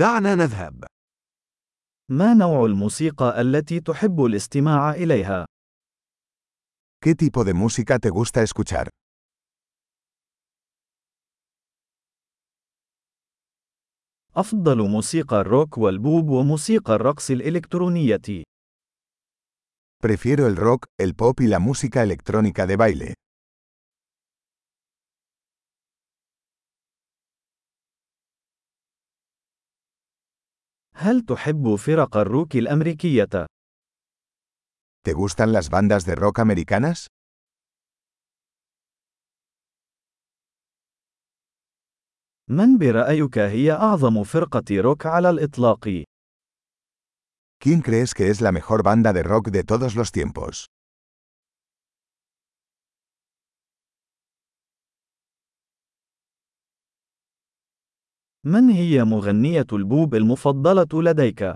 دعنا نذهب. ما نوع الموسيقى التي تحب الاستماع إليها؟ ¿Qué tipo de música te gusta escuchar? أفضل موسيقى الروك والبوب وموسيقى الرقص الإلكترونية. Prefiero el rock, el pop y la música electrónica de baile. هل تحب فرق الروك الأمريكية؟ ¿Te gustan las bandas de rock americanas? من برأيك هي أعظم فرقة روك على الإطلاق؟ ¿Quién crees que es la mejor banda de rock de todos los tiempos? من هي مغنية البوب المفضلة لديك؟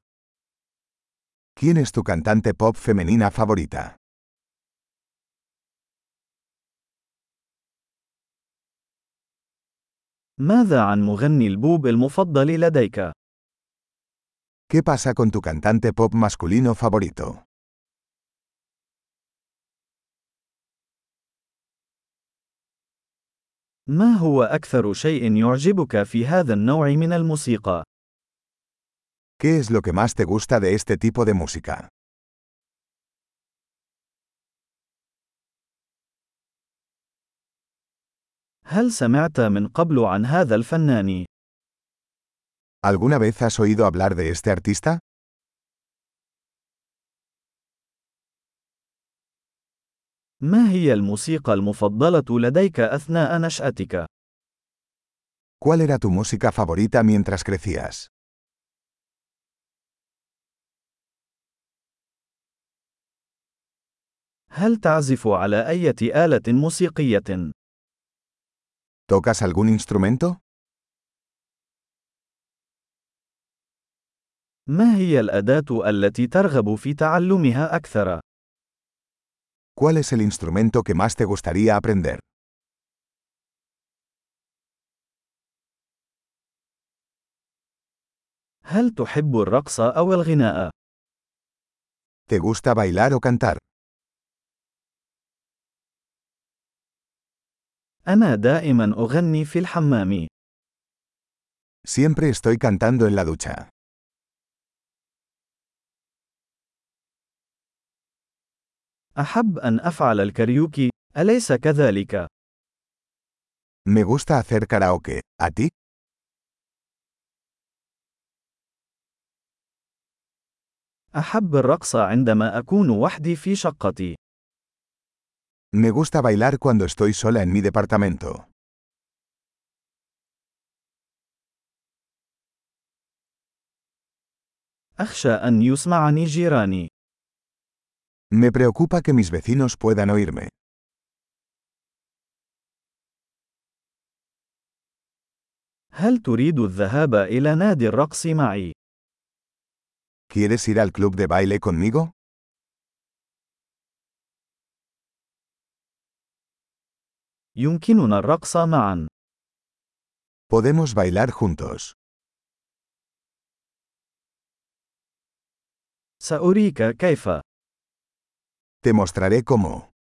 ¿Quién es tu cantante pop femenina favorita? ماذا عن مغني البوب المفضل لديك؟ ¿Qué pasa con tu cantante pop masculino favorito? ما هو أكثر شيء يعجبك في هذا النوع من الموسيقى؟ ¿Qué es lo que más te gusta de este tipo de música? هل سمعت من قبل عن هذا الفنان؟ ¿Alguna vez has oído hablar de este artista? ما هي الموسيقى المفضلة لديك أثناء نشأتك؟ ¿Cuál era tu música favorita mientras crecías? هل تعزف على أي آلة موسيقية؟ ¿Tocas algún instrumento? ما هي الأداة التي ترغب في تعلمها أكثر؟ ¿Cuál es el instrumento que más te gustaría aprender? هل تحب الرقص أو الغناء؟ ¿Te gusta bailar o cantar? أنا دائما أغني في الحمام. Siempre estoy cantando en la ducha. أحب أن أفعل الكاريوكي، أليس كذلك؟ Me gusta hacer karaoke. ¿A ti? أحب الرقص عندما أكون وحدي في شقتي. Me gusta bailar cuando estoy sola en mi departamento. أخشى أن يسمعني جيراني. Me preocupa que mis vecinos puedan oírme. هل تريد الذهاب إلى نادي الرقص معي؟ ¿Quieres ir al club de baile conmigo? يمكننا الرقص معا. Podemos bailar juntos. سأريك كيف. Te mostraré cómo.